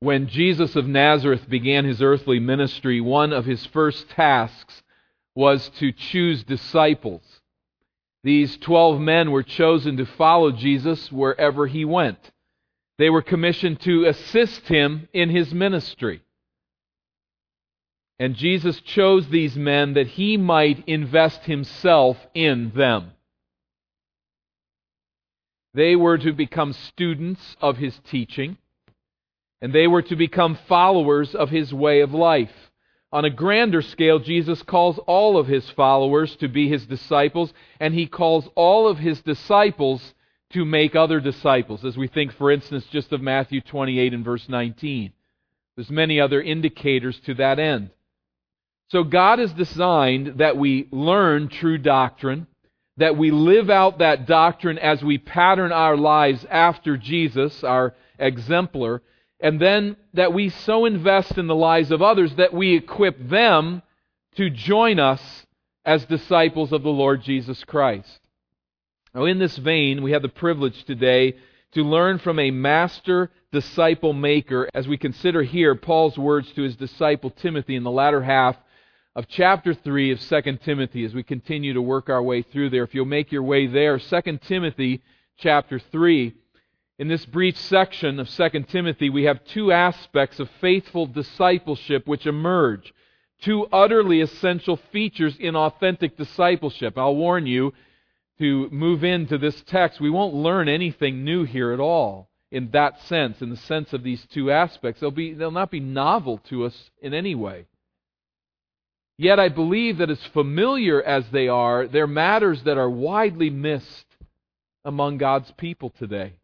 When Jesus of Nazareth began his earthly ministry, one of his first tasks was to choose disciples. These twelve men were chosen to follow Jesus wherever he went. They were commissioned to assist him in his ministry. And Jesus chose these men that he might invest himself in them. They were to become students of his teaching, and they were to become followers of his way of life. On a grander scale, Jesus calls all of his followers to be his disciples, and he calls all of his disciples to make other disciples, as we think, for instance, just of Matthew 28 and verse 19. There's many other indicators to that end. So God has designed that we learn true doctrine, that we live out that doctrine as we pattern our lives after Jesus, our exemplar, and then that we so invest in the lives of others that we equip them to join us as disciples of the Lord Jesus Christ. Now, in this vein, we have the privilege today to learn from a master disciple maker as we consider here Paul's words to his disciple Timothy in the latter half of chapter 3 of 2 Timothy as we continue to work our way through there. If you'll make your way there, 2 Timothy chapter 3. In this brief section of 2 Timothy, we have two aspects of faithful discipleship which emerge. Two utterly essential features in authentic discipleship. I'll warn you to move into this text. We won't learn anything new here at all in that sense, in the sense of these two aspects. They'll, be, they'll not be novel to us in any way. Yet I believe that as familiar as they are, they're matters that are widely missed among God's people today.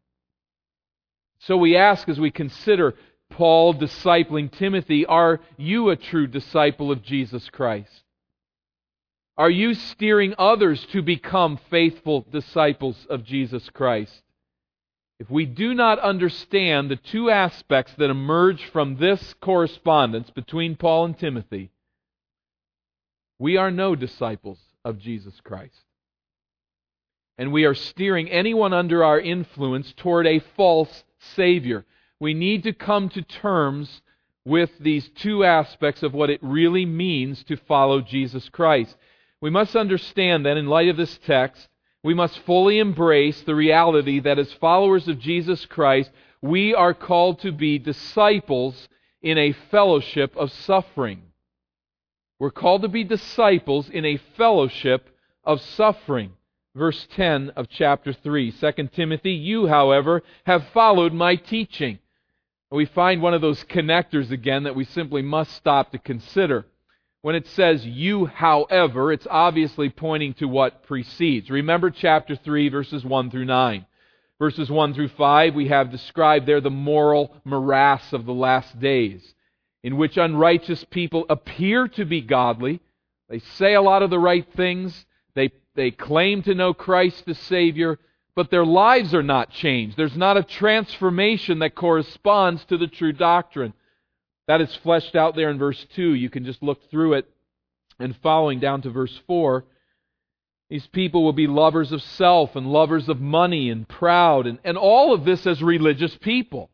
So we ask as we consider Paul discipling Timothy, are you a true disciple of Jesus Christ? Are you steering others to become faithful disciples of Jesus Christ? If we do not understand the two aspects that emerge from this correspondence between Paul and Timothy, we are no disciples of Jesus Christ. And we are steering anyone under our influence toward a false Savior. We need to come to terms with these two aspects of what it really means to follow Jesus Christ. We must understand that in light of this text, we must fully embrace the reality that as followers of Jesus Christ, we are called to be disciples in a fellowship of suffering. We're called to be disciples in a fellowship of suffering. Verse 10 of chapter 3, 2 Timothy, you, however, have followed my teaching. We find one of those connectors again that we simply must stop to consider. When it says you, however, it's obviously pointing to what precedes. Remember chapter 3, verses 1 through 9. Verses 1 through 5, we have described there the moral morass of the last days in which unrighteous people appear to be godly. They say a lot of the right things. They, claim to know Christ as Savior, but their lives are not changed. There's not a transformation that corresponds to the true doctrine. That is fleshed out there in verse 2. You can just look through it and following down to verse 4. These people will be lovers of self and lovers of money and proud, and, and all of this as religious people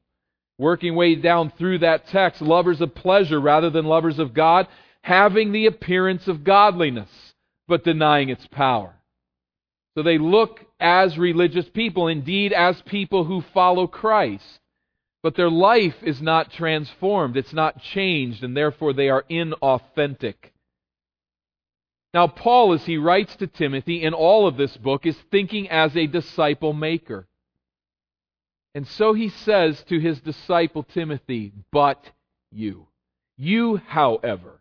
working way down through that text, lovers of pleasure rather than lovers of God, having the appearance of godliness, but denying its power. So they look as religious people, indeed as people who follow Christ. But their life is not transformed, it's not changed, and therefore they are inauthentic. Now, Paul, as he writes to Timothy in all of this book, is thinking as a disciple maker. And so he says to his disciple Timothy, But you. You, however.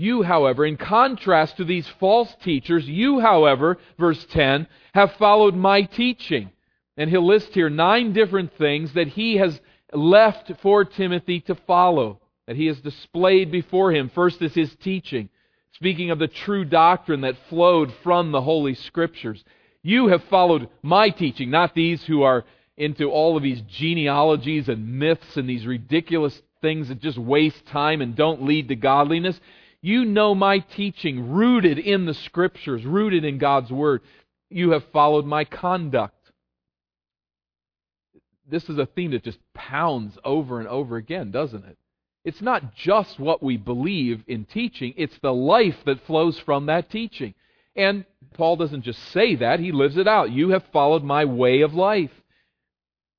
You, however, in contrast to these false teachers, you, however, verse 10, have followed my teaching. And he'll list here nine different things that he has left for Timothy to follow, that he has displayed before him. First is his teaching, speaking of the true doctrine that flowed from the Holy Scriptures. You have followed my teaching, not these who are into all of these genealogies and myths and these ridiculous things that just waste time and don't lead to godliness. You know my teaching, rooted in the Scriptures, rooted in God's Word. You have followed my conduct. this is a theme that just pounds over and over again, doesn't it? It's not just what we believe in teaching, it's the life that flows from that teaching. And Paul doesn't just say that, he lives it out. You have followed my way of life.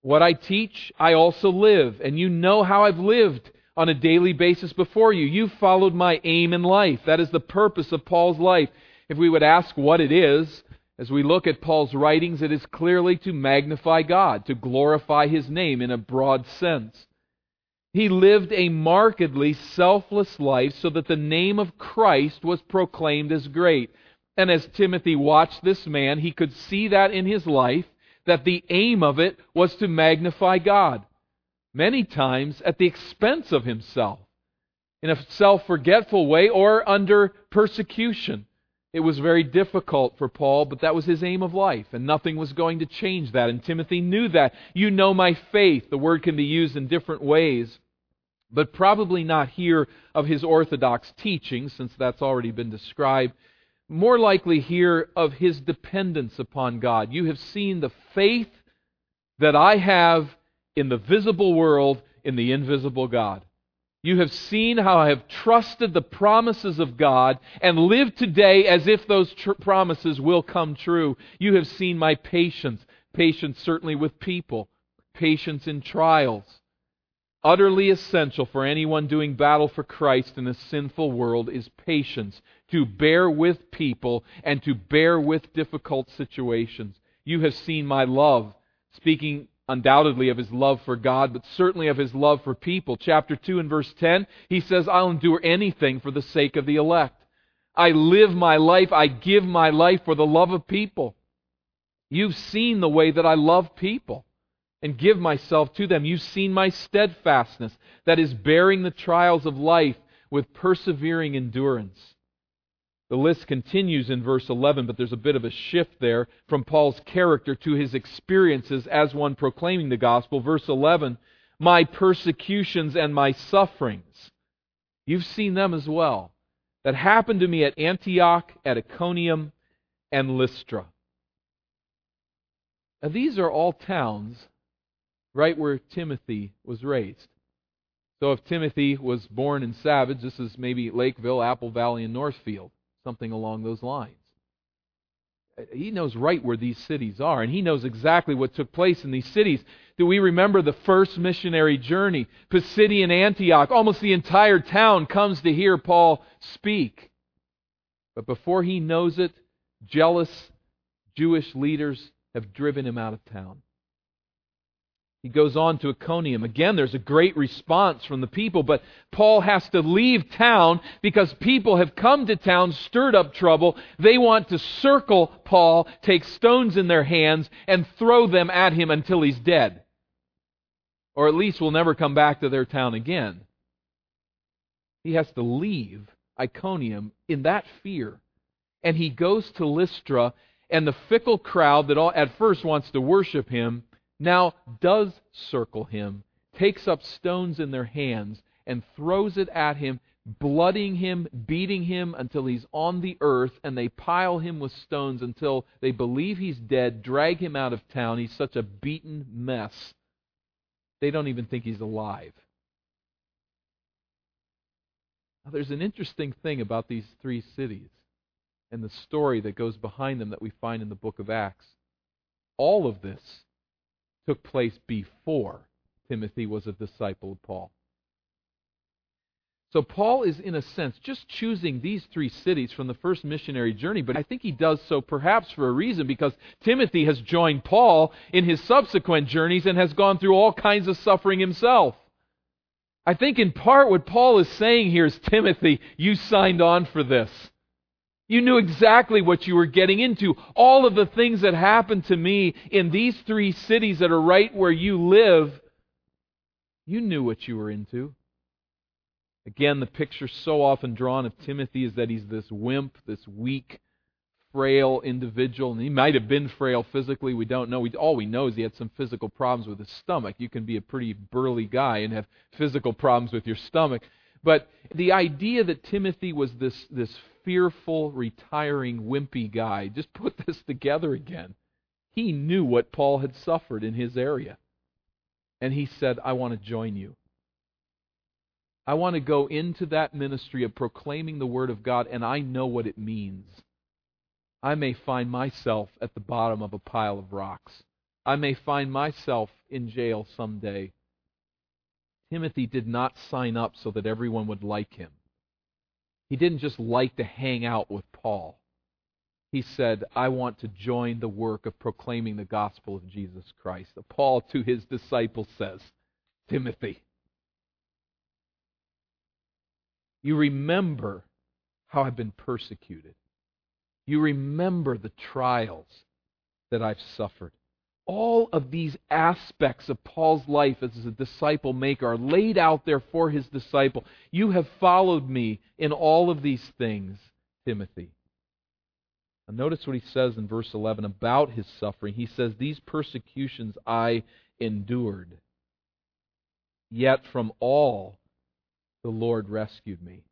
What I teach, I also live, and you know how I've lived on a daily basis before you. You've followed my aim in life. That is the purpose of Paul's life. If we would ask what it is, as we look at Paul's writings, it is clearly to magnify God, to glorify his name in a broad sense. He lived a markedly selfless life so that the name of Christ was proclaimed as great. And as Timothy watched this man, he could see that in his life, that the aim of it was to magnify God. Many times at the expense of himself, in a self forgetful way or under persecution. It was very difficult for Paul, but that was his aim of life, and nothing was going to change that. And Timothy knew that. You know my faith. The word can be used in different ways, but probably not here of his orthodox teaching, since that's already been described. More likely here of his dependence upon God. You have seen the faith that I have in the visible world in the invisible God. You have seen how I have trusted the promises of God and lived today as if those tr- promises will come true. You have seen my patience, patience certainly with people, patience in trials. Utterly essential for anyone doing battle for Christ in a sinful world is patience, to bear with people and to bear with difficult situations. You have seen my love, speaking undoubtedly of his love for God, but certainly of his love for people. Chapter 2 and verse 10, he says, I'll endure anything for the sake of the elect. I live my life, I give my life for the love of people. You've seen the way that I love people and give myself to them. You've seen my steadfastness, that is, bearing the trials of life with persevering endurance. The list continues in verse 11, but there's a bit of a shift there from Paul's character to his experiences as one proclaiming the gospel. Verse 11, my persecutions and my sufferings. You've seen them as well. That happened to me at Antioch, at Iconium, and Lystra. Now, these are all towns right where Timothy was raised. So if Timothy was born in Savage, this is maybe Lakeville, Apple Valley, and Northfield something along those lines. Uh, he knows right where these cities are, and he knows exactly what took place in these cities. Do we remember the first missionary journey? Pisidian Antioch, almost the entire town comes to hear Paul speak. But before he knows it, jealous Jewish leaders have driven him out of town. He goes on to Iconium. Again, there's a great response from the people, but Paul has to leave town because people have come to town, stirred up trouble. They want to circle Paul, take stones in their hands, and throw them at him until he's dead. Or at least will never come back to their town again. He has to leave Iconium in that fear. And he goes to Lystra, and the fickle crowd that all, at first wants to worship him now does circle him, takes up stones in their hands, and throws it at him, blooding him, beating him until he's on the earth, and they pile him with stones until they believe he's dead, drag him out of town. He's such a beaten mess. They don't even think he's alive. Now, there's an interesting thing about these three cities and the story that goes behind them that we find in the book of Acts. All of this took place before Timothy was a disciple of Paul. So Paul is, in a sense, just choosing these three cities from the first missionary journey, but I think he does so perhaps for a reason because Timothy has joined Paul in his subsequent journeys and has gone through all kinds of suffering himself. I think in part what Paul is saying here is Timothy, you signed on for this. You knew exactly what you were getting into. All of the things that happened to me in these three cities that are right where you live, you knew what you were into. Again, the picture so often drawn of Timothy is that he's this wimp, this weak, frail individual. And he might have been frail physically. We don't know. All we know is he had some physical problems with his stomach. You can be a pretty burly guy and have physical problems with your stomach. But the idea that Timothy was this, this fearful, retiring, wimpy guy, just put this together again. He knew what Paul had suffered in his area. And he said, I want to join you. I want to go into that ministry of proclaiming the Word of God, and I know what it means. I may find myself at the bottom of a pile of rocks. I may find myself in jail someday. Timothy did not sign up so that everyone would like him. He didn't just like to hang out with Paul. He said, I want to join the work of proclaiming the gospel of Jesus Christ. Paul to his disciple says, Timothy, you remember how I've been persecuted. You remember the trials that I've suffered all of these aspects of Paul's life as a disciple maker are laid out there for his disciple. You have followed me in all of these things, Timothy. Now notice what he says in verse 11 about his suffering. He says, These persecutions I endured, yet from all the Lord rescued me.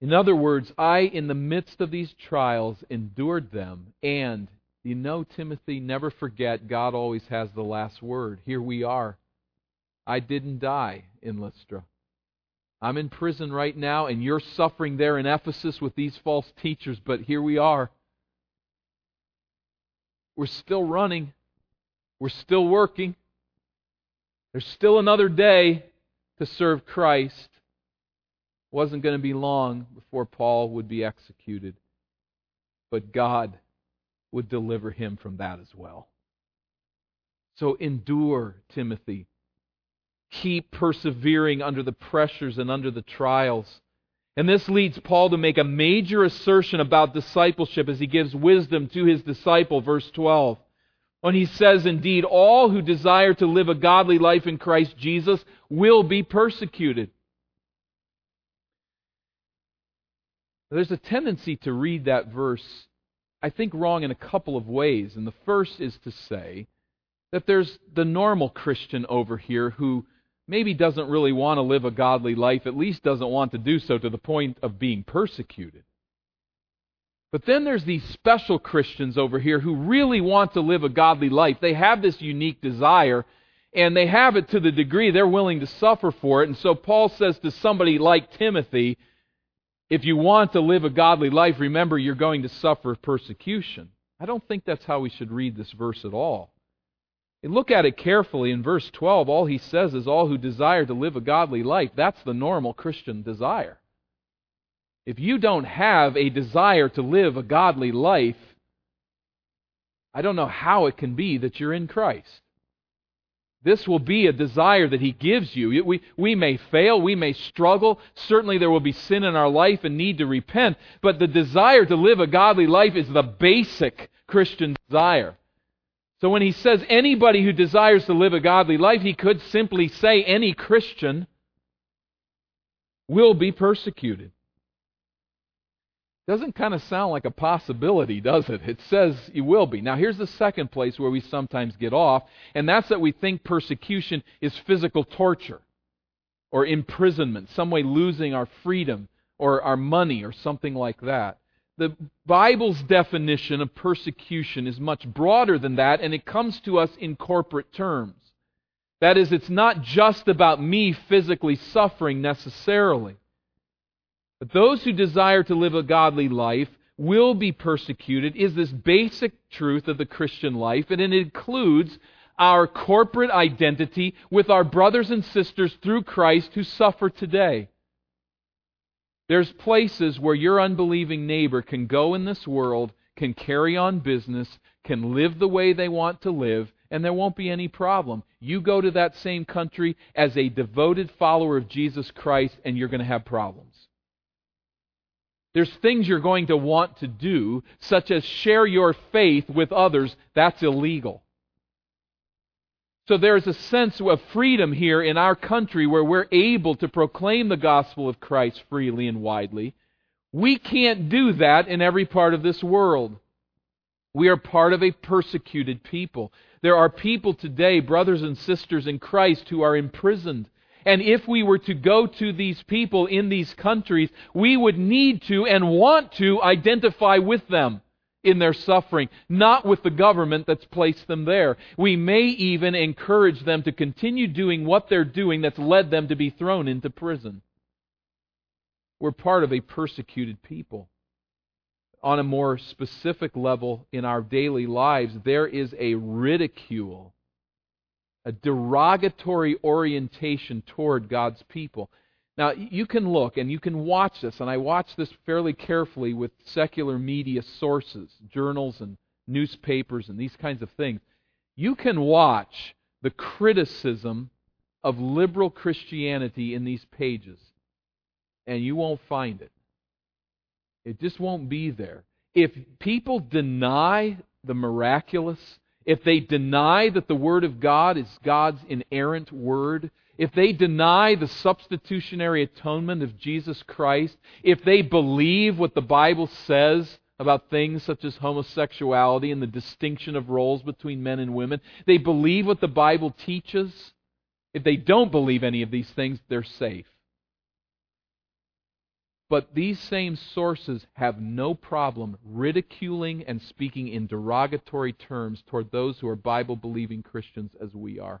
In other words, I, in the midst of these trials, endured them, and you know, Timothy, never forget God always has the last word. Here we are. I didn't die in Lystra. I'm in prison right now, and you're suffering there in Ephesus with these false teachers, but here we are. We're still running. We're still working. There's still another day to serve Christ. It wasn't going to be long before Paul would be executed. But God would deliver him from that as well. So endure, Timothy. Keep persevering under the pressures and under the trials. And this leads Paul to make a major assertion about discipleship as he gives wisdom to his disciple, verse 12. When he says, Indeed, all who desire to live a godly life in Christ Jesus will be persecuted. There's a tendency to read that verse I think, wrong in a couple of ways. And the first is to say that there's the normal Christian over here who maybe doesn't really want to live a godly life, at least doesn't want to do so to the point of being persecuted. But then there's these special Christians over here who really want to live a godly life. They have this unique desire, and they have it to the degree they're willing to suffer for it. And so Paul says to somebody like Timothy, if you want to live a godly life, remember you're going to suffer persecution. I don't think that's how we should read this verse at all. And look at it carefully. In verse 12, all he says is, All who desire to live a godly life. That's the normal Christian desire. If you don't have a desire to live a godly life, I don't know how it can be that you're in Christ. This will be a desire that He gives you. We, we may fail, we may struggle. Certainly, there will be sin in our life and need to repent. But the desire to live a godly life is the basic Christian desire. So, when He says anybody who desires to live a godly life, He could simply say any Christian will be persecuted. Doesn't kind of sound like a possibility, does it? It says you will be. Now, here's the second place where we sometimes get off, and that's that we think persecution is physical torture or imprisonment, some way losing our freedom or our money or something like that. The Bible's definition of persecution is much broader than that, and it comes to us in corporate terms. That is, it's not just about me physically suffering necessarily. But those who desire to live a godly life will be persecuted, is this basic truth of the Christian life, and it includes our corporate identity with our brothers and sisters through Christ who suffer today. There's places where your unbelieving neighbor can go in this world, can carry on business, can live the way they want to live, and there won't be any problem. You go to that same country as a devoted follower of Jesus Christ, and you're going to have problems. There's things you're going to want to do, such as share your faith with others. That's illegal. So there's a sense of freedom here in our country where we're able to proclaim the gospel of Christ freely and widely. We can't do that in every part of this world. We are part of a persecuted people. There are people today, brothers and sisters in Christ, who are imprisoned and if we were to go to these people in these countries, we would need to and want to identify with them in their suffering, not with the government that's placed them there. We may even encourage them to continue doing what they're doing that's led them to be thrown into prison. We're part of a persecuted people. On a more specific level in our daily lives, there is a ridicule, a derogatory orientation toward God's people. Now, you can look and you can watch this, and I watch this fairly carefully with secular media sources, journals and newspapers and these kinds of things. You can watch the criticism of liberal Christianity in these pages, and you won't find it. It just won't be there. If people deny the miraculous, if they deny that the Word of God is God's inerrant Word, if they deny the substitutionary atonement of Jesus Christ, if they believe what the Bible says about things such as homosexuality and the distinction of roles between men and women, they believe what the Bible teaches, if they don't believe any of these things, they're safe. But these same sources have no problem ridiculing and speaking in derogatory terms toward those who are Bible believing Christians as we are.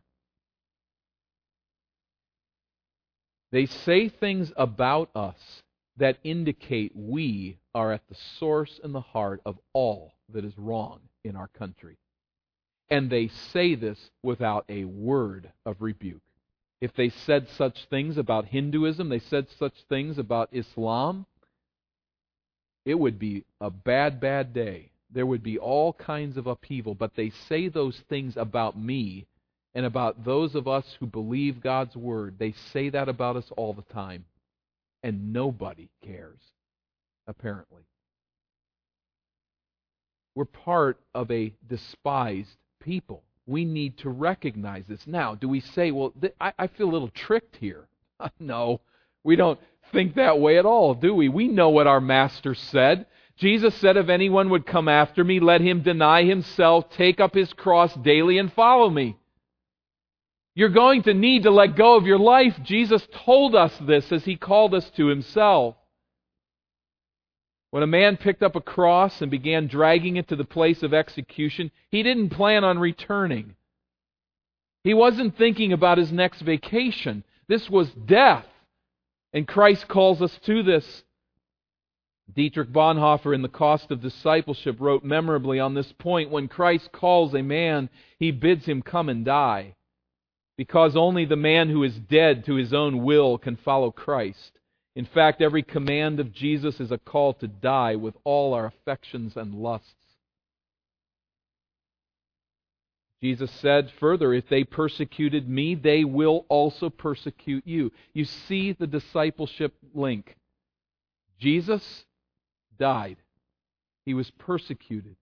They say things about us that indicate we are at the source and the heart of all that is wrong in our country. And they say this without a word of rebuke. If they said such things about Hinduism, they said such things about Islam, it would be a bad, bad day. There would be all kinds of upheaval. But they say those things about me and about those of us who believe God's Word. They say that about us all the time. And nobody cares, apparently. We're part of a despised people. We need to recognize this. Now, do we say, well, th- I, I feel a little tricked here? no, we don't think that way at all, do we? We know what our Master said. Jesus said, If anyone would come after me, let him deny himself, take up his cross daily, and follow me. You're going to need to let go of your life. Jesus told us this as he called us to himself. When a man picked up a cross and began dragging it to the place of execution, he didn't plan on returning. He wasn't thinking about his next vacation. This was death. And Christ calls us to this. Dietrich Bonhoeffer in The Cost of Discipleship wrote memorably on this point when Christ calls a man, he bids him come and die because only the man who is dead to his own will can follow Christ. In fact, every command of Jesus is a call to die with all our affections and lusts. Jesus said further, If they persecuted me, they will also persecute you. You see the discipleship link. Jesus died, he was persecuted.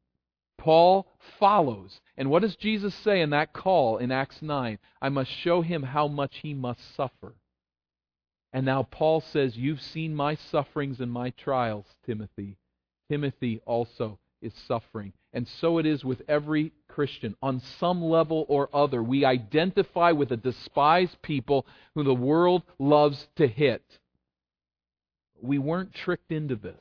Paul follows. And what does Jesus say in that call in Acts 9? I must show him how much he must suffer. And now Paul says, You've seen my sufferings and my trials, Timothy. Timothy also is suffering. And so it is with every Christian. On some level or other, we identify with a despised people who the world loves to hit. We weren't tricked into this.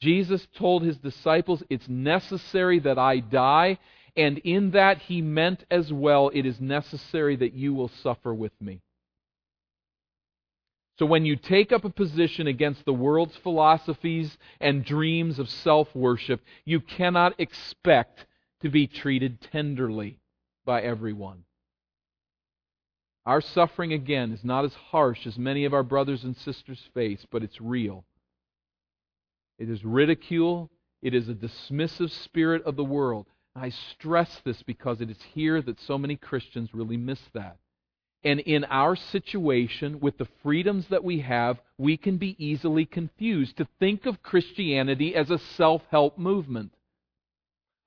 Jesus told his disciples, It's necessary that I die, and in that he meant as well, It is necessary that you will suffer with me. So when you take up a position against the world's philosophies and dreams of self worship, you cannot expect to be treated tenderly by everyone. Our suffering, again, is not as harsh as many of our brothers and sisters face, but it's real. It is ridicule. It is a dismissive spirit of the world. I stress this because it is here that so many Christians really miss that. And in our situation, with the freedoms that we have, we can be easily confused to think of Christianity as a self help movement.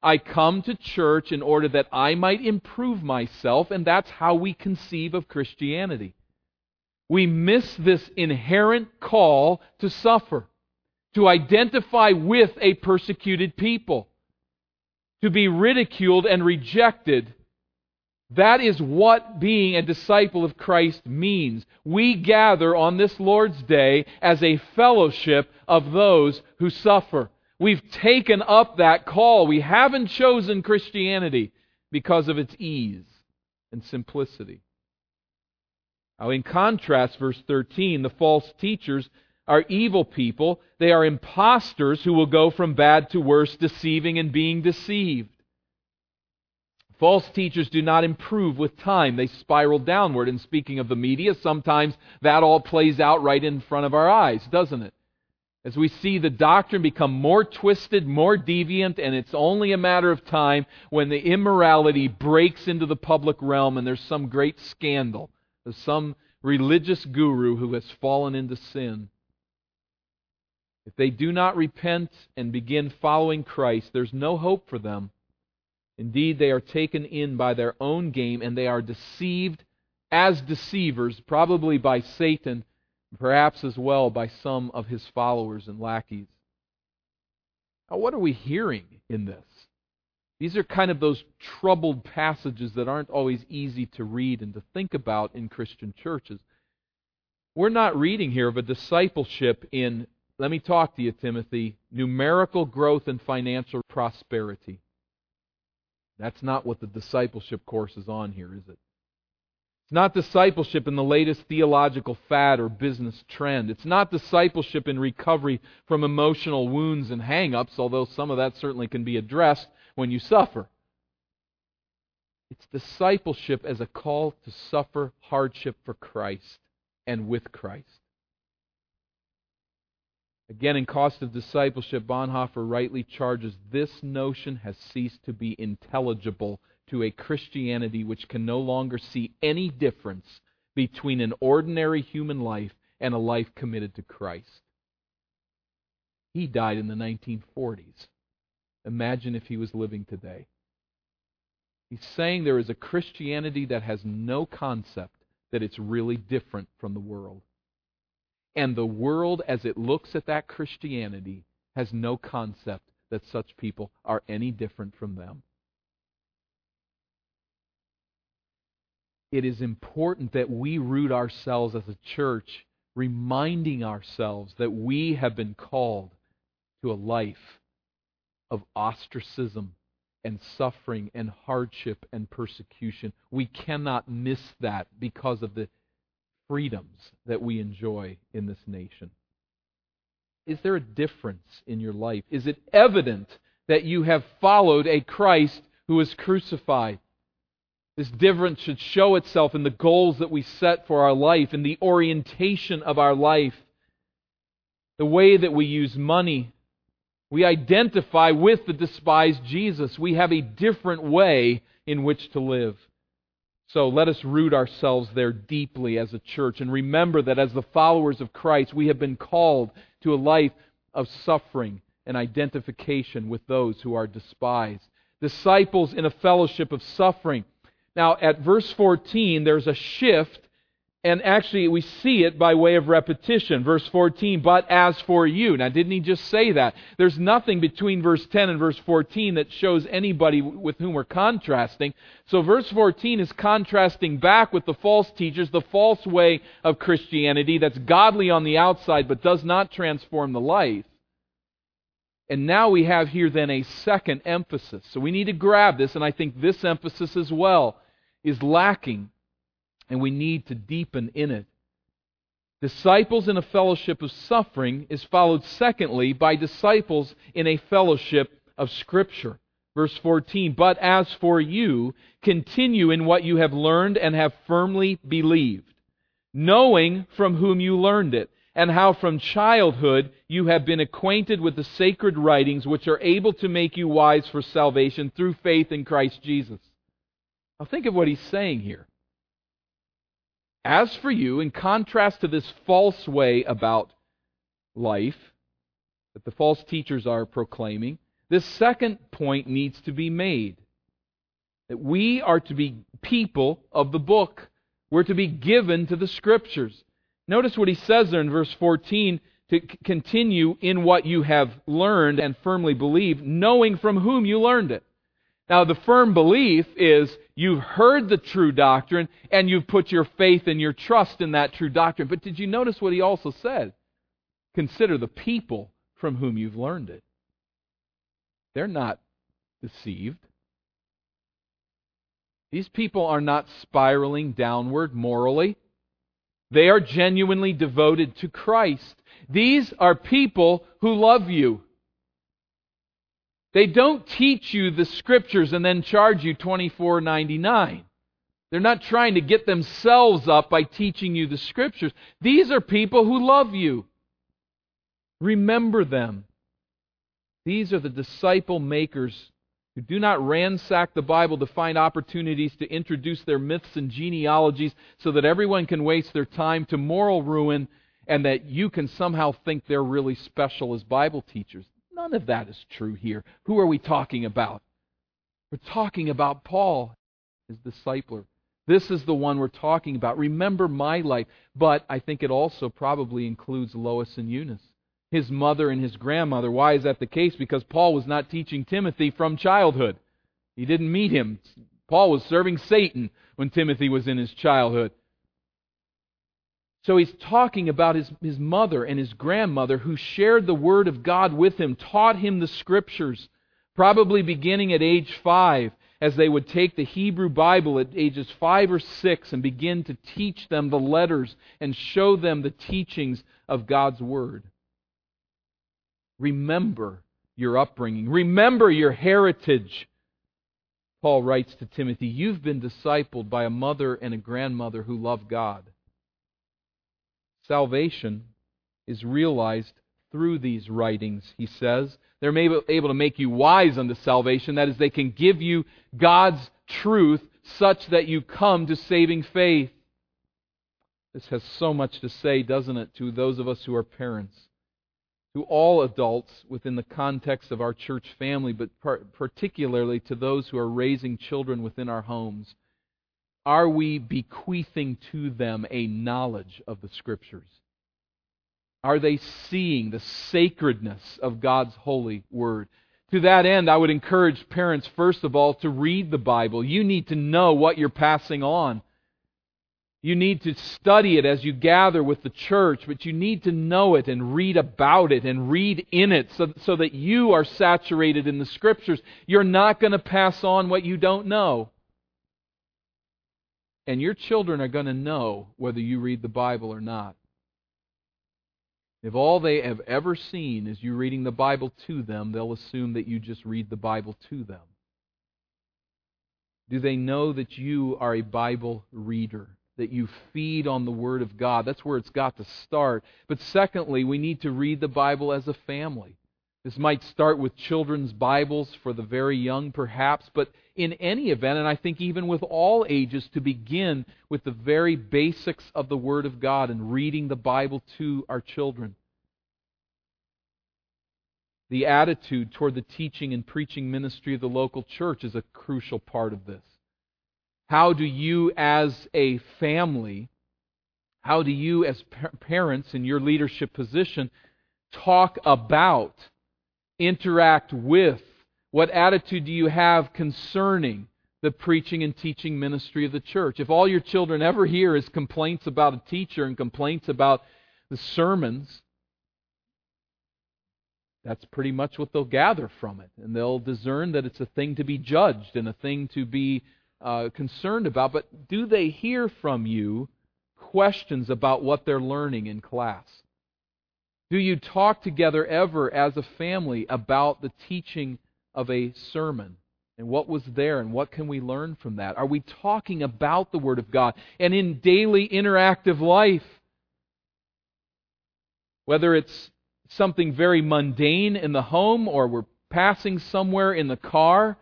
I come to church in order that I might improve myself, and that's how we conceive of Christianity. We miss this inherent call to suffer to identify with a persecuted people, to be ridiculed and rejected. That is what being a disciple of Christ means. We gather on this Lord's Day as a fellowship of those who suffer. We've taken up that call. We haven't chosen Christianity because of its ease and simplicity. Now, in contrast, verse 13, the false teachers are evil people. They are impostors who will go from bad to worse, deceiving and being deceived. False teachers do not improve with time. They spiral downward. And speaking of the media, sometimes that all plays out right in front of our eyes, doesn't it? As we see the doctrine become more twisted, more deviant, and it's only a matter of time when the immorality breaks into the public realm and there's some great scandal. There's some religious guru who has fallen into sin. If they do not repent and begin following Christ, there's no hope for them. Indeed, they are taken in by their own game and they are deceived as deceivers, probably by Satan, perhaps as well by some of his followers and lackeys. Now, what are we hearing in this? These are kind of those troubled passages that aren't always easy to read and to think about in Christian churches. We're not reading here of a discipleship in let me talk to you, Timothy. Numerical growth and financial prosperity. That's not what the discipleship course is on here, is it? It's not discipleship in the latest theological fad or business trend. It's not discipleship in recovery from emotional wounds and hang ups, although some of that certainly can be addressed when you suffer. It's discipleship as a call to suffer hardship for Christ and with Christ. Again, in Cost of Discipleship, Bonhoeffer rightly charges this notion has ceased to be intelligible to a Christianity which can no longer see any difference between an ordinary human life and a life committed to Christ. He died in the 1940s. Imagine if he was living today. He's saying there is a Christianity that has no concept that it's really different from the world. And the world, as it looks at that Christianity, has no concept that such people are any different from them. It is important that we root ourselves as a church, reminding ourselves that we have been called to a life of ostracism and suffering and hardship and persecution. We cannot miss that because of the freedoms that we enjoy in this nation? Is there a difference in your life? Is it evident that you have followed a Christ who was crucified? This difference should show itself in the goals that we set for our life, in the orientation of our life, the way that we use money. We identify with the despised Jesus. We have a different way in which to live. So let us root ourselves there deeply as a church and remember that as the followers of Christ, we have been called to a life of suffering and identification with those who are despised. Disciples in a fellowship of suffering. Now, at verse 14, there's a shift and actually, we see it by way of repetition. Verse 14, but as for you. Now, didn't he just say that? There's nothing between verse 10 and verse 14 that shows anybody with whom we're contrasting. So, verse 14 is contrasting back with the false teachers, the false way of Christianity that's godly on the outside but does not transform the life. And now we have here then a second emphasis. So, we need to grab this, and I think this emphasis as well is lacking and we need to deepen in it. Disciples in a fellowship of suffering is followed, secondly, by disciples in a fellowship of Scripture. Verse 14, But as for you, continue in what you have learned and have firmly believed, knowing from whom you learned it, and how from childhood you have been acquainted with the sacred writings which are able to make you wise for salvation through faith in Christ Jesus. Now think of what he's saying here. As for you, in contrast to this false way about life that the false teachers are proclaiming, this second point needs to be made. That we are to be people of the book. We're to be given to the Scriptures. Notice what he says there in verse 14 to continue in what you have learned and firmly believe, knowing from whom you learned it. Now, the firm belief is you've heard the true doctrine and you've put your faith and your trust in that true doctrine. But did you notice what he also said? Consider the people from whom you've learned it. they're not deceived. These people are not spiraling downward morally. They are genuinely devoted to Christ. These are people who love you. They don't teach you the scriptures and then charge you $24.99. They're not trying to get themselves up by teaching you the scriptures. These are people who love you. Remember them. These are the disciple makers who do not ransack the Bible to find opportunities to introduce their myths and genealogies so that everyone can waste their time to moral ruin and that you can somehow think they're really special as Bible teachers. None of that is true here. Who are we talking about? We're talking about Paul, his discipler. This is the one we're talking about. Remember my life. But I think it also probably includes Lois and Eunice, his mother and his grandmother. Why is that the case? Because Paul was not teaching Timothy from childhood. He didn't meet him. Paul was serving Satan when Timothy was in his childhood. So he's talking about his, his mother and his grandmother who shared the Word of God with him, taught him the Scriptures, probably beginning at age five as they would take the Hebrew Bible at ages five or six and begin to teach them the letters and show them the teachings of God's Word. Remember your upbringing, remember your heritage. Paul writes to Timothy, You've been discipled by a mother and a grandmother who love God. Salvation is realized through these writings, he says. They're able to make you wise unto salvation. That is, they can give you God's truth such that you come to saving faith. This has so much to say, doesn't it, to those of us who are parents, to all adults within the context of our church family, but particularly to those who are raising children within our homes. Are we bequeathing to them a knowledge of the Scriptures? Are they seeing the sacredness of God's holy word? To that end, I would encourage parents, first of all, to read the Bible. You need to know what you're passing on. You need to study it as you gather with the church, but you need to know it and read about it and read in it so, so that you are saturated in the Scriptures. You're not going to pass on what you don't know. And your children are going to know whether you read the Bible or not. If all they have ever seen is you reading the Bible to them, they'll assume that you just read the Bible to them. Do they know that you are a Bible reader? That you feed on the Word of God? That's where it's got to start. But secondly, we need to read the Bible as a family. This might start with children's Bibles for the very young, perhaps, but in any event, and I think even with all ages, to begin with the very basics of the Word of God and reading the Bible to our children. The attitude toward the teaching and preaching ministry of the local church is a crucial part of this. How do you, as a family, how do you, as parents in your leadership position, talk about interact with? What attitude do you have concerning the preaching and teaching ministry of the church? If all your children ever hear is complaints about a teacher and complaints about the sermons, that's pretty much what they'll gather from it. And they'll discern that it's a thing to be judged and a thing to be uh, concerned about. But do they hear from you questions about what they're learning in class? Do you talk together ever as a family about the teaching of a sermon? And what was there, and what can we learn from that? Are we talking about the Word of God? And in daily interactive life, whether it's something very mundane in the home or we're passing somewhere in the car,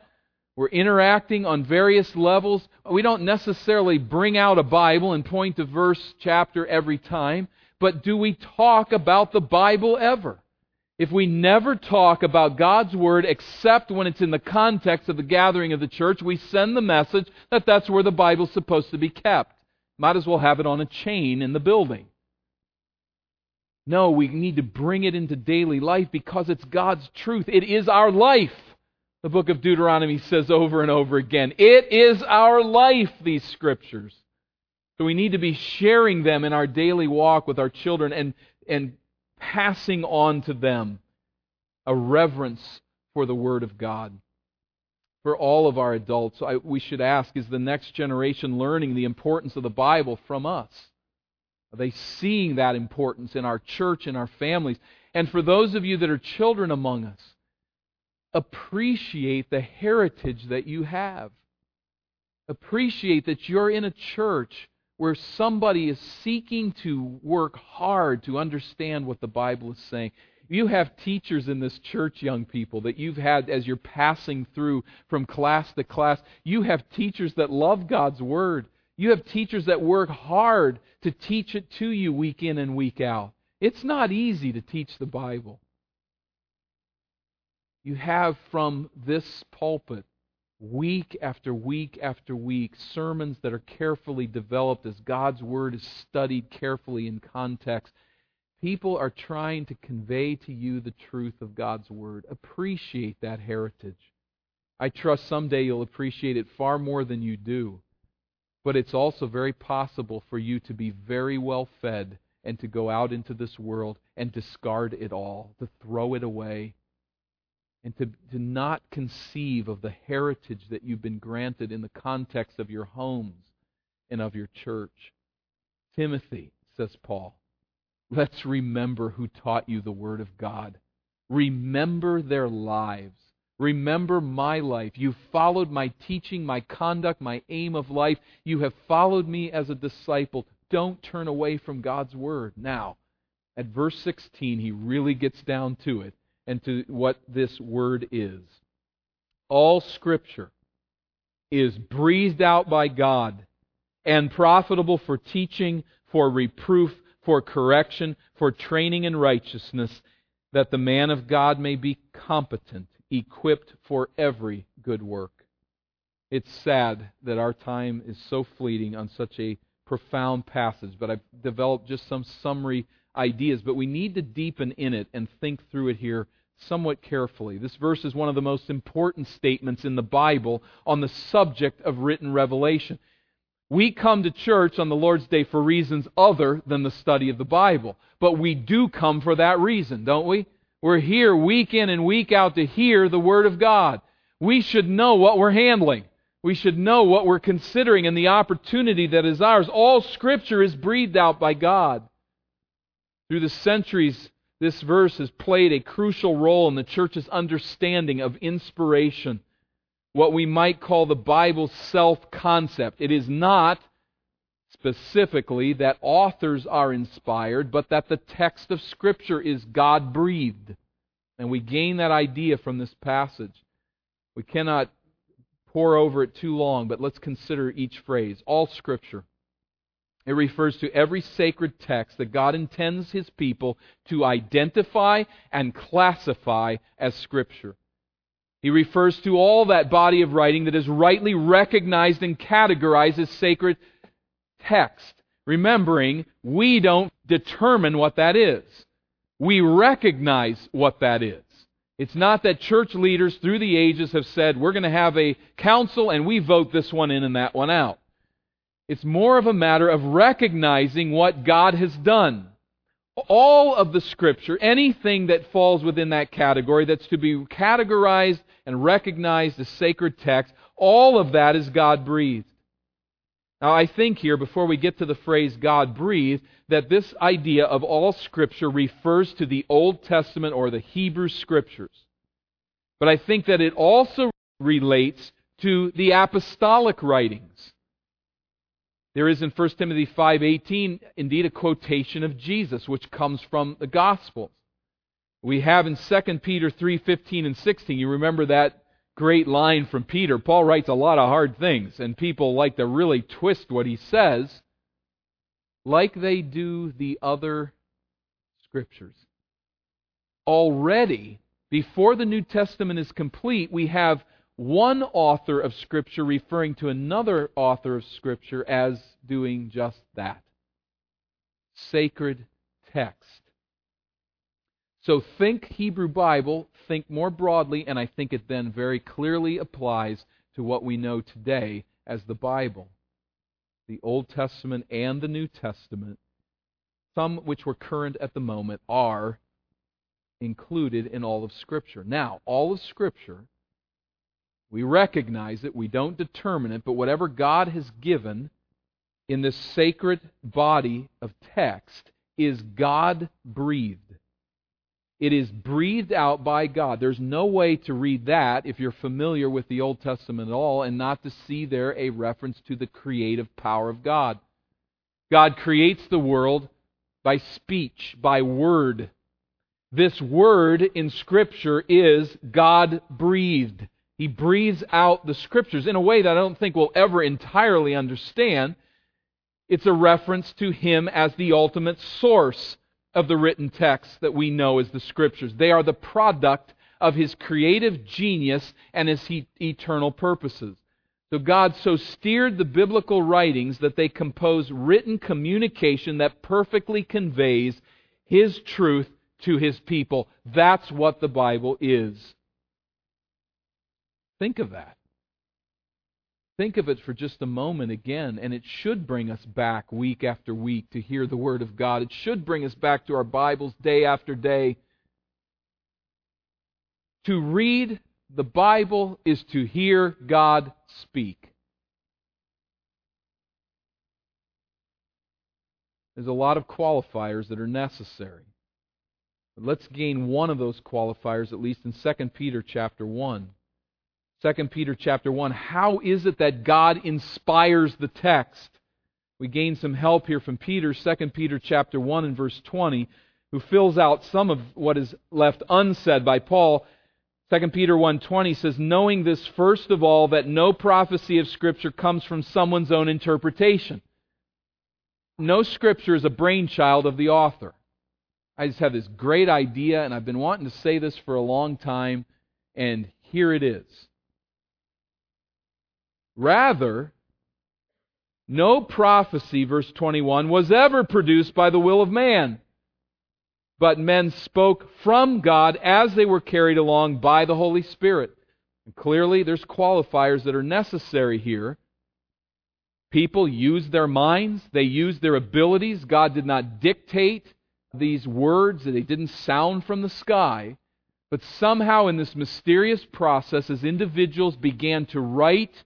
we're interacting on various levels. We don't necessarily bring out a Bible and point to verse, chapter every time but do we talk about the Bible ever? If we never talk about God's Word except when it's in the context of the gathering of the church, we send the message that that's where the Bible's supposed to be kept. Might as well have it on a chain in the building. No, we need to bring it into daily life because it's God's truth. It is our life. The book of Deuteronomy says over and over again, it is our life, these scriptures. So we need to be sharing them in our daily walk with our children and, and passing on to them a reverence for the Word of God. For all of our adults, I, we should ask is the next generation learning the importance of the Bible from us? Are they seeing that importance in our church, in our families? And for those of you that are children among us, appreciate the heritage that you have. Appreciate that you're in a church where somebody is seeking to work hard to understand what the Bible is saying. You have teachers in this church, young people, that you've had as you're passing through from class to class. You have teachers that love God's Word. You have teachers that work hard to teach it to you week in and week out. It's not easy to teach the Bible. You have from this pulpit week after week after week, sermons that are carefully developed as God's Word is studied carefully in context. People are trying to convey to you the truth of God's Word. Appreciate that heritage. I trust someday you'll appreciate it far more than you do. But it's also very possible for you to be very well fed and to go out into this world and discard it all, to throw it away and to, to not conceive of the heritage that you've been granted in the context of your homes and of your church. Timothy, says Paul, let's remember who taught you the Word of God. Remember their lives. Remember my life. You've followed my teaching, my conduct, my aim of life. You have followed me as a disciple. Don't turn away from God's Word. Now, at verse 16, he really gets down to it and to what this word is. All Scripture is breathed out by God and profitable for teaching, for reproof, for correction, for training in righteousness, that the man of God may be competent, equipped for every good work. It's sad that our time is so fleeting on such a profound passage, but I've developed just some summary ideas, but we need to deepen in it and think through it here somewhat carefully. This verse is one of the most important statements in the Bible on the subject of written revelation. We come to church on the Lord's Day for reasons other than the study of the Bible, but we do come for that reason, don't we? We're here week in and week out to hear the Word of God. We should know what we're handling. We should know what we're considering and the opportunity that is ours. All Scripture is breathed out by God. Through the centuries, this verse has played a crucial role in the church's understanding of inspiration, what we might call the Bible's self concept. It is not specifically that authors are inspired, but that the text of Scripture is God breathed. And we gain that idea from this passage. We cannot pore over it too long, but let's consider each phrase. All Scripture. It refers to every sacred text that God intends His people to identify and classify as Scripture. He refers to all that body of writing that is rightly recognized and categorized as sacred text. Remembering, we don't determine what that is. We recognize what that is. It's not that church leaders through the ages have said, we're going to have a council and we vote this one in and that one out. It's more of a matter of recognizing what God has done. All of the Scripture, anything that falls within that category that's to be categorized and recognized as sacred text, all of that is God breathed. Now, I think here, before we get to the phrase God breathed, that this idea of all Scripture refers to the Old Testament or the Hebrew Scriptures. But I think that it also relates to the apostolic writings. There is in 1 Timothy 5:18 indeed a quotation of Jesus which comes from the Gospels. We have in 2 Peter 3:15 and 16. You remember that great line from Peter. Paul writes a lot of hard things and people like to really twist what he says like they do the other scriptures. Already before the New Testament is complete, we have one author of Scripture referring to another author of Scripture as doing just that sacred text. So think Hebrew Bible, think more broadly, and I think it then very clearly applies to what we know today as the Bible. The Old Testament and the New Testament, some which were current at the moment, are included in all of Scripture. Now, all of Scripture, we recognize it, we don't determine it, but whatever God has given in this sacred body of text is God breathed. It is breathed out by God. There's no way to read that if you're familiar with the Old Testament at all and not to see there a reference to the creative power of God. God creates the world by speech, by word. This word in Scripture is God breathed. He breathes out the Scriptures in a way that I don't think we'll ever entirely understand. It's a reference to Him as the ultimate source of the written text that we know as the Scriptures. They are the product of His creative genius and His eternal purposes. So God so steered the biblical writings that they compose written communication that perfectly conveys His truth to His people. That's what the Bible is. Think of that. Think of it for just a moment again, and it should bring us back week after week to hear the Word of God. It should bring us back to our Bibles day after day. To read the Bible is to hear God speak. There's a lot of qualifiers that are necessary. But let's gain one of those qualifiers at least in 2 Peter chapter 1. 2 Peter chapter 1. How is it that God inspires the text? We gain some help here from Peter, 2 Peter chapter 1 and verse 20, who fills out some of what is left unsaid by Paul. 2 Peter 1:20 says knowing this first of all that no prophecy of scripture comes from someone's own interpretation. No scripture is a brainchild of the author. I just have this great idea and I've been wanting to say this for a long time and here it is. Rather, no prophecy, verse 21, was ever produced by the will of man. But men spoke from God as they were carried along by the Holy Spirit. And clearly, there's qualifiers that are necessary here. People used their minds, they used their abilities. God did not dictate these words, they didn't sound from the sky. But somehow, in this mysterious process, as individuals began to write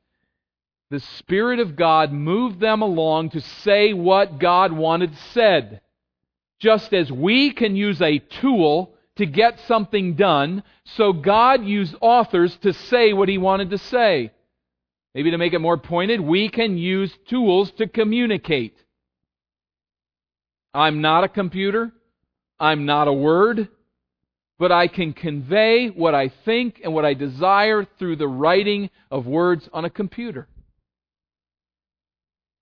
the Spirit of God moved them along to say what God wanted said. Just as we can use a tool to get something done, so God used authors to say what He wanted to say. Maybe to make it more pointed, we can use tools to communicate. I'm not a computer. I'm not a word. But I can convey what I think and what I desire through the writing of words on a computer.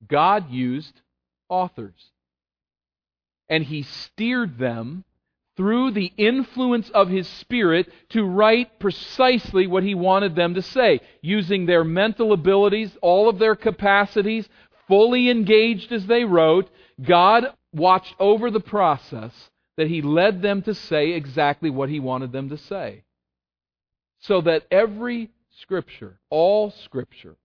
God used authors. And he steered them through the influence of his Spirit to write precisely what he wanted them to say, using their mental abilities, all of their capacities, fully engaged as they wrote. God watched over the process that he led them to say exactly what he wanted them to say. So that every Scripture, all Scripture,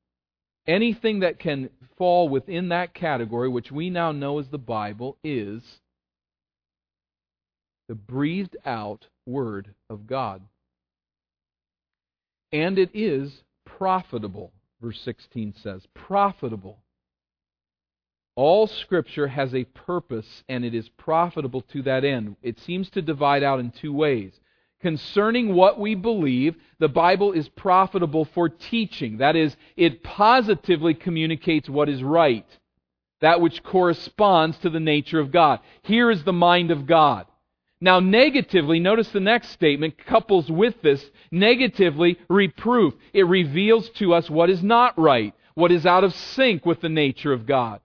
anything that can fall within that category, which we now know as the Bible, is the breathed out Word of God. And it is profitable, verse 16 says. Profitable. All Scripture has a purpose, and it is profitable to that end. It seems to divide out in two ways concerning what we believe, the Bible is profitable for teaching. That is, it positively communicates what is right, that which corresponds to the nature of God. Here is the mind of God. Now, negatively, notice the next statement couples with this negatively reproof. It reveals to us what is not right, what is out of sync with the nature of God.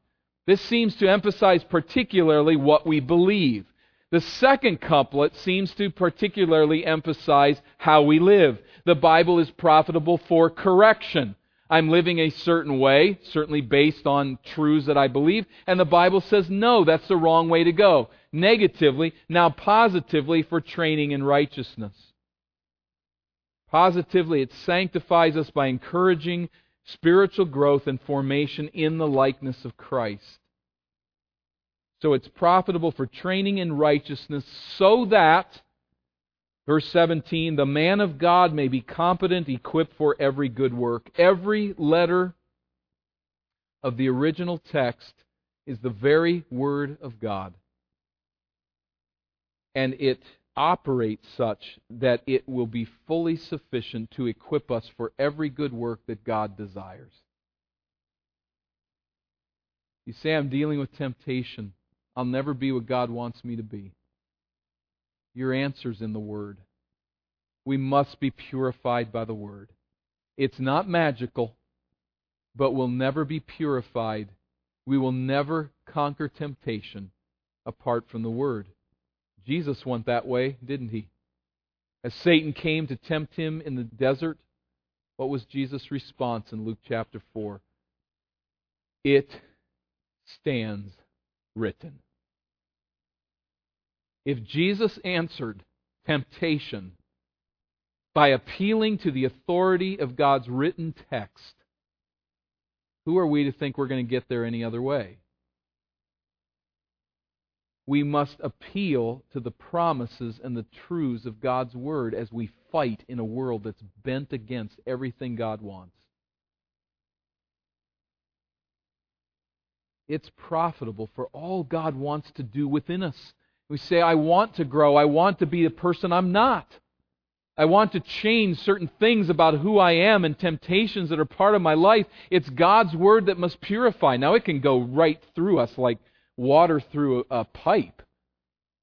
This seems to emphasize particularly what we believe. The second couplet seems to particularly emphasize how we live. The Bible is profitable for correction. I'm living a certain way, certainly based on truths that I believe, and the Bible says, no, that's the wrong way to go. Negatively, now positively for training in righteousness. Positively, it sanctifies us by encouraging spiritual growth and formation in the likeness of Christ. So it's profitable for training in righteousness so that Verse 17 The man of God may be competent, equipped for every good work. Every letter of the original text is the very Word of God. And it operates such that it will be fully sufficient to equip us for every good work that God desires. You say, I'm dealing with temptation. I'll never be what God wants me to be. Your answer's in the Word. We must be purified by the Word. It's not magical, but we'll never be purified. We will never conquer temptation apart from the Word. Jesus went that way, didn't he? As Satan came to tempt him in the desert, what was Jesus' response in Luke chapter 4? It stands written. If Jesus answered temptation by appealing to the authority of God's written text, who are we to think we're going to get there any other way? we must appeal to the promises and the truths of God's Word as we fight in a world that's bent against everything God wants. It's profitable for all God wants to do within us. We say, I want to grow. I want to be the person I'm not. I want to change certain things about who I am and temptations that are part of my life. It's God's Word that must purify. Now, it can go right through us like water through a pipe.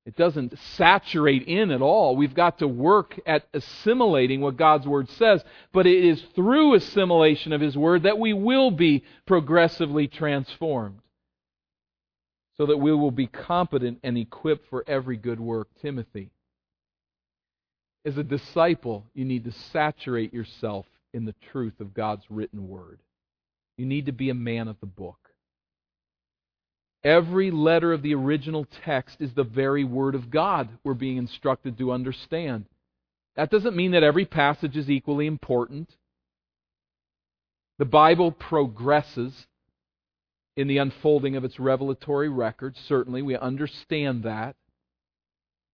It doesn't saturate in at all. We've got to work at assimilating what God's Word says, but it is through assimilation of His Word that we will be progressively transformed so that we will be competent and equipped for every good work. Timothy. As a disciple, you need to saturate yourself in the truth of God's written Word. You need to be a man of the book. Every letter of the original text is the very Word of God we're being instructed to understand. That doesn't mean that every passage is equally important. The Bible progresses in the unfolding of its revelatory record. Certainly, we understand that.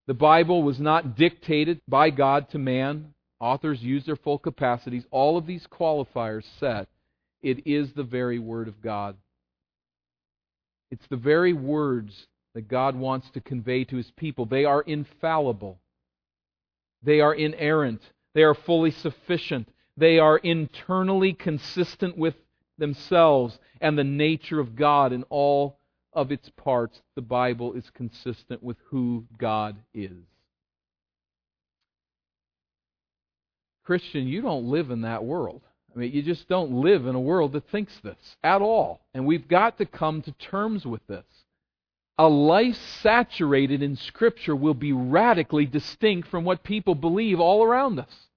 The Bible was not dictated by God to man. Authors use their full capacities. All of these qualifiers set. It is the very Word of God. It's the very words that God wants to convey to his people. They are infallible. They are inerrant. They are fully sufficient. They are internally consistent with themselves and the nature of God in all of its parts. The Bible is consistent with who God is. Christian, you don't live in that world. I mean, you just don't live in a world that thinks this at all. And we've got to come to terms with this. A life saturated in Scripture will be radically distinct from what people believe all around us.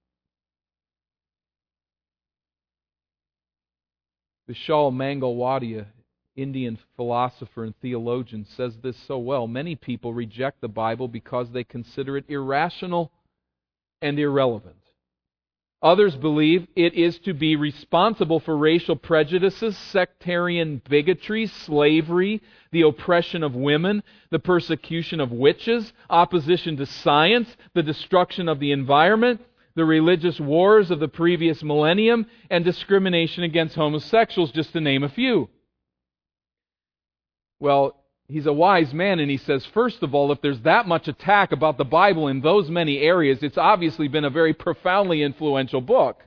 Vishal Mangalwadi, Indian philosopher and theologian, says this so well. Many people reject the Bible because they consider it irrational and irrelevant. Others believe it is to be responsible for racial prejudices, sectarian bigotry, slavery, the oppression of women, the persecution of witches, opposition to science, the destruction of the environment, the religious wars of the previous millennium, and discrimination against homosexuals, just to name a few. Well, he's a wise man and he says, first of all, if there's that much attack about the Bible in those many areas, it's obviously been a very profoundly influential book.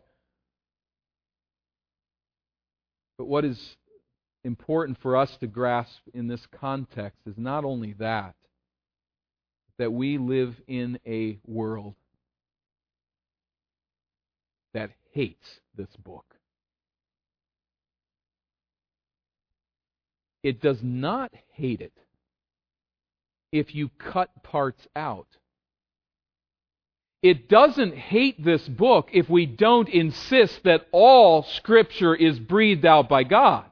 But what is important for us to grasp in this context is not only that, that we live in a world that hates this book. It does not hate it if you cut parts out. It doesn't hate this book if we don't insist that all Scripture is breathed out by God.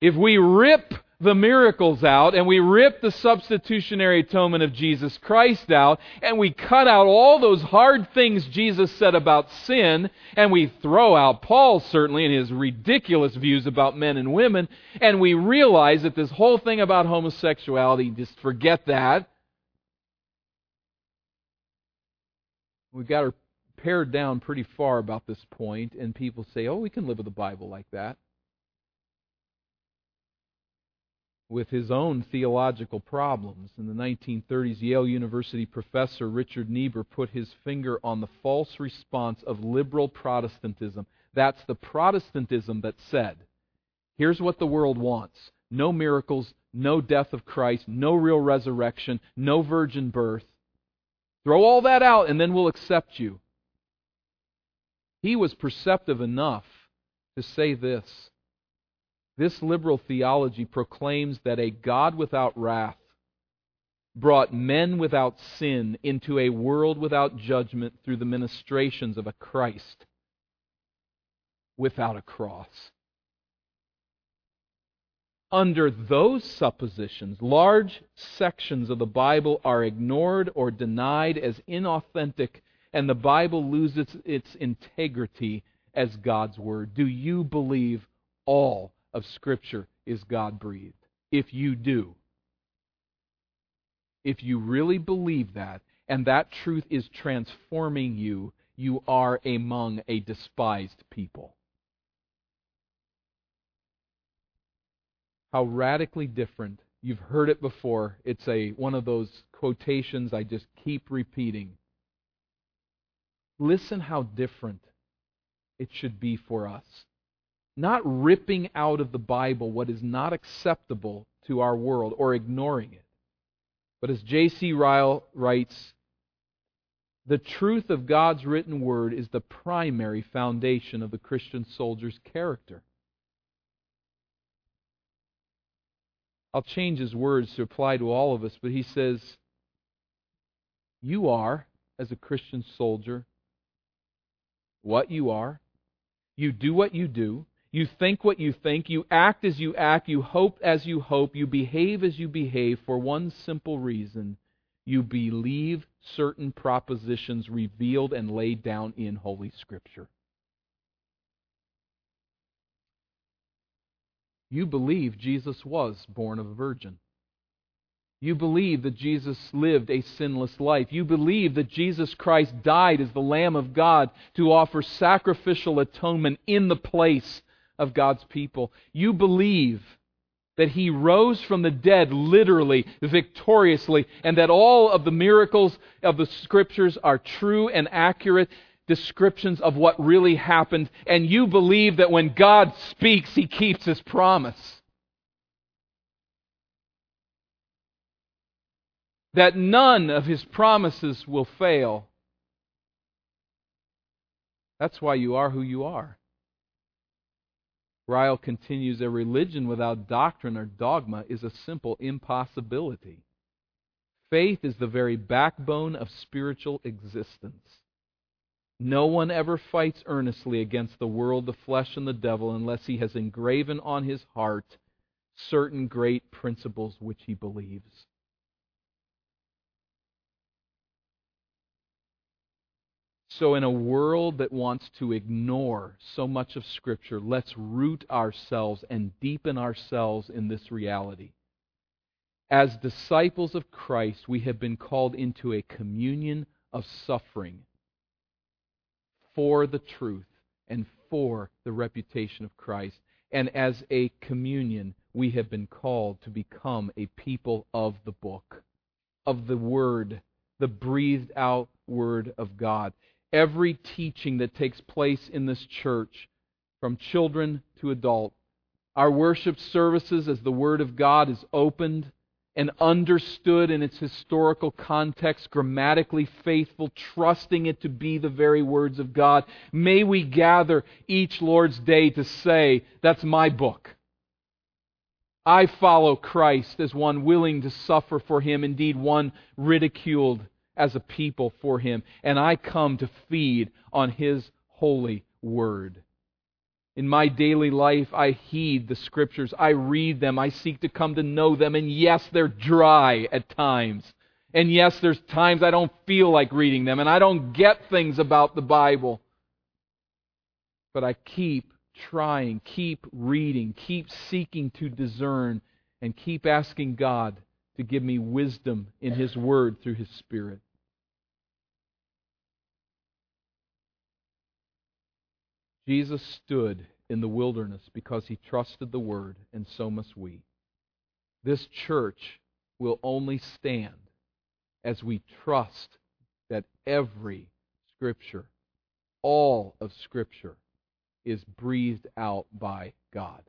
If we rip the miracles out and we rip the substitutionary atonement of Jesus Christ out and we cut out all those hard things Jesus said about sin and we throw out Paul certainly and his ridiculous views about men and women and we realize that this whole thing about homosexuality, just forget that. We've got her pared down pretty far about this point, and people say, oh, we can live with the Bible like that. With his own theological problems. In the 1930s, Yale University professor Richard Niebuhr put his finger on the false response of liberal Protestantism. That's the Protestantism that said, here's what the world wants no miracles, no death of Christ, no real resurrection, no virgin birth. Throw all that out, and then we'll accept you. He was perceptive enough to say this. This liberal theology proclaims that a God without wrath brought men without sin into a world without judgment through the ministrations of a Christ without a cross. Under those suppositions, large sections of the Bible are ignored or denied as inauthentic and the Bible loses its integrity as God's Word? Do you believe all of Scripture is God breathed? If you do, if you really believe that, and that truth is transforming you, you are among a despised people. How radically different. You've heard it before. It's a one of those quotations I just keep repeating. Listen how different it should be for us. Not ripping out of the Bible what is not acceptable to our world or ignoring it. But as J.C. Ryle writes, the truth of God's written word is the primary foundation of the Christian soldier's character. I'll change his words to apply to all of us, but he says, You are, as a Christian soldier, what you are. You do what you do. You think what you think. You act as you act. You hope as you hope. You behave as you behave for one simple reason you believe certain propositions revealed and laid down in Holy Scripture. You believe Jesus was born of a virgin. You believe that Jesus lived a sinless life. You believe that Jesus Christ died as the Lamb of God to offer sacrificial atonement in the place of God's people. You believe that He rose from the dead literally, victoriously, and that all of the miracles of the Scriptures are true and accurate descriptions of what really happened. And you believe that when God speaks, He keeps His promise. that none of his promises will fail. That's why you are who you are. Ryle continues a religion without doctrine or dogma is a simple impossibility. Faith is the very backbone of spiritual existence. No one ever fights earnestly against the world, the flesh, and the devil unless he has engraven on his heart certain great principles which he believes. So, in a world that wants to ignore so much of Scripture, let's root ourselves and deepen ourselves in this reality. As disciples of Christ, we have been called into a communion of suffering for the truth and for the reputation of Christ. And as a communion, we have been called to become a people of the book, of the Word, the breathed out Word of God every teaching that takes place in this church, from children to adult. Our worship services, as the Word of God is opened and understood in its historical context, grammatically faithful, trusting it to be the very words of God. May we gather each Lord's Day to say, That's my book. I follow Christ as one willing to suffer for him, indeed, one ridiculed as a people for Him, and I come to feed on His holy word. In my daily life, I heed the Scriptures. I read them. I seek to come to know them. And yes, they're dry at times. And yes, there's times I don't feel like reading them and I don't get things about the Bible. But I keep trying, keep reading, keep seeking to discern, and keep asking God to give me wisdom in His Word through His Spirit. Jesus stood in the wilderness because he trusted the Word, and so must we. This church will only stand as we trust that every Scripture, all of Scripture, is breathed out by God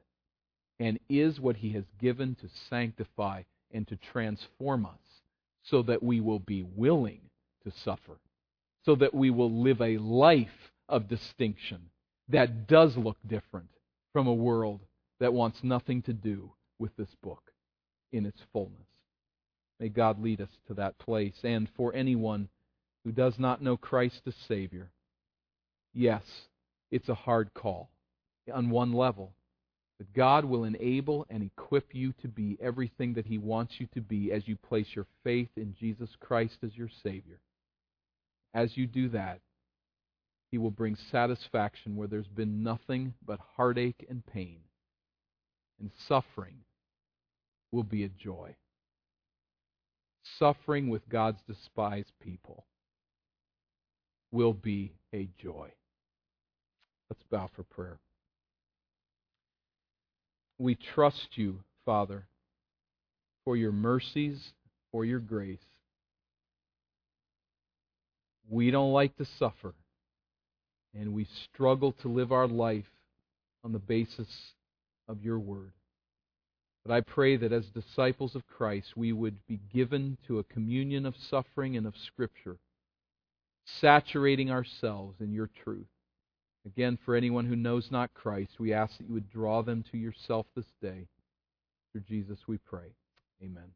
and is what He has given to sanctify and to transform us so that we will be willing to suffer, so that we will live a life of distinction that does look different from a world that wants nothing to do with this book in its fullness. May God lead us to that place. And for anyone who does not know Christ as Savior, yes, it's a hard call on one level. But God will enable and equip you to be everything that He wants you to be as you place your faith in Jesus Christ as your Savior. As you do that, He will bring satisfaction where there's been nothing but heartache and pain. And suffering will be a joy. Suffering with God's despised people will be a joy. Let's bow for prayer. We trust you, Father, for your mercies, for your grace. We don't like to suffer, and we struggle to live our life on the basis of your word. But I pray that as disciples of Christ, we would be given to a communion of suffering and of Scripture, saturating ourselves in your truth. Again, for anyone who knows not Christ, we ask that you would draw them to yourself this day. Through Jesus we pray. Amen.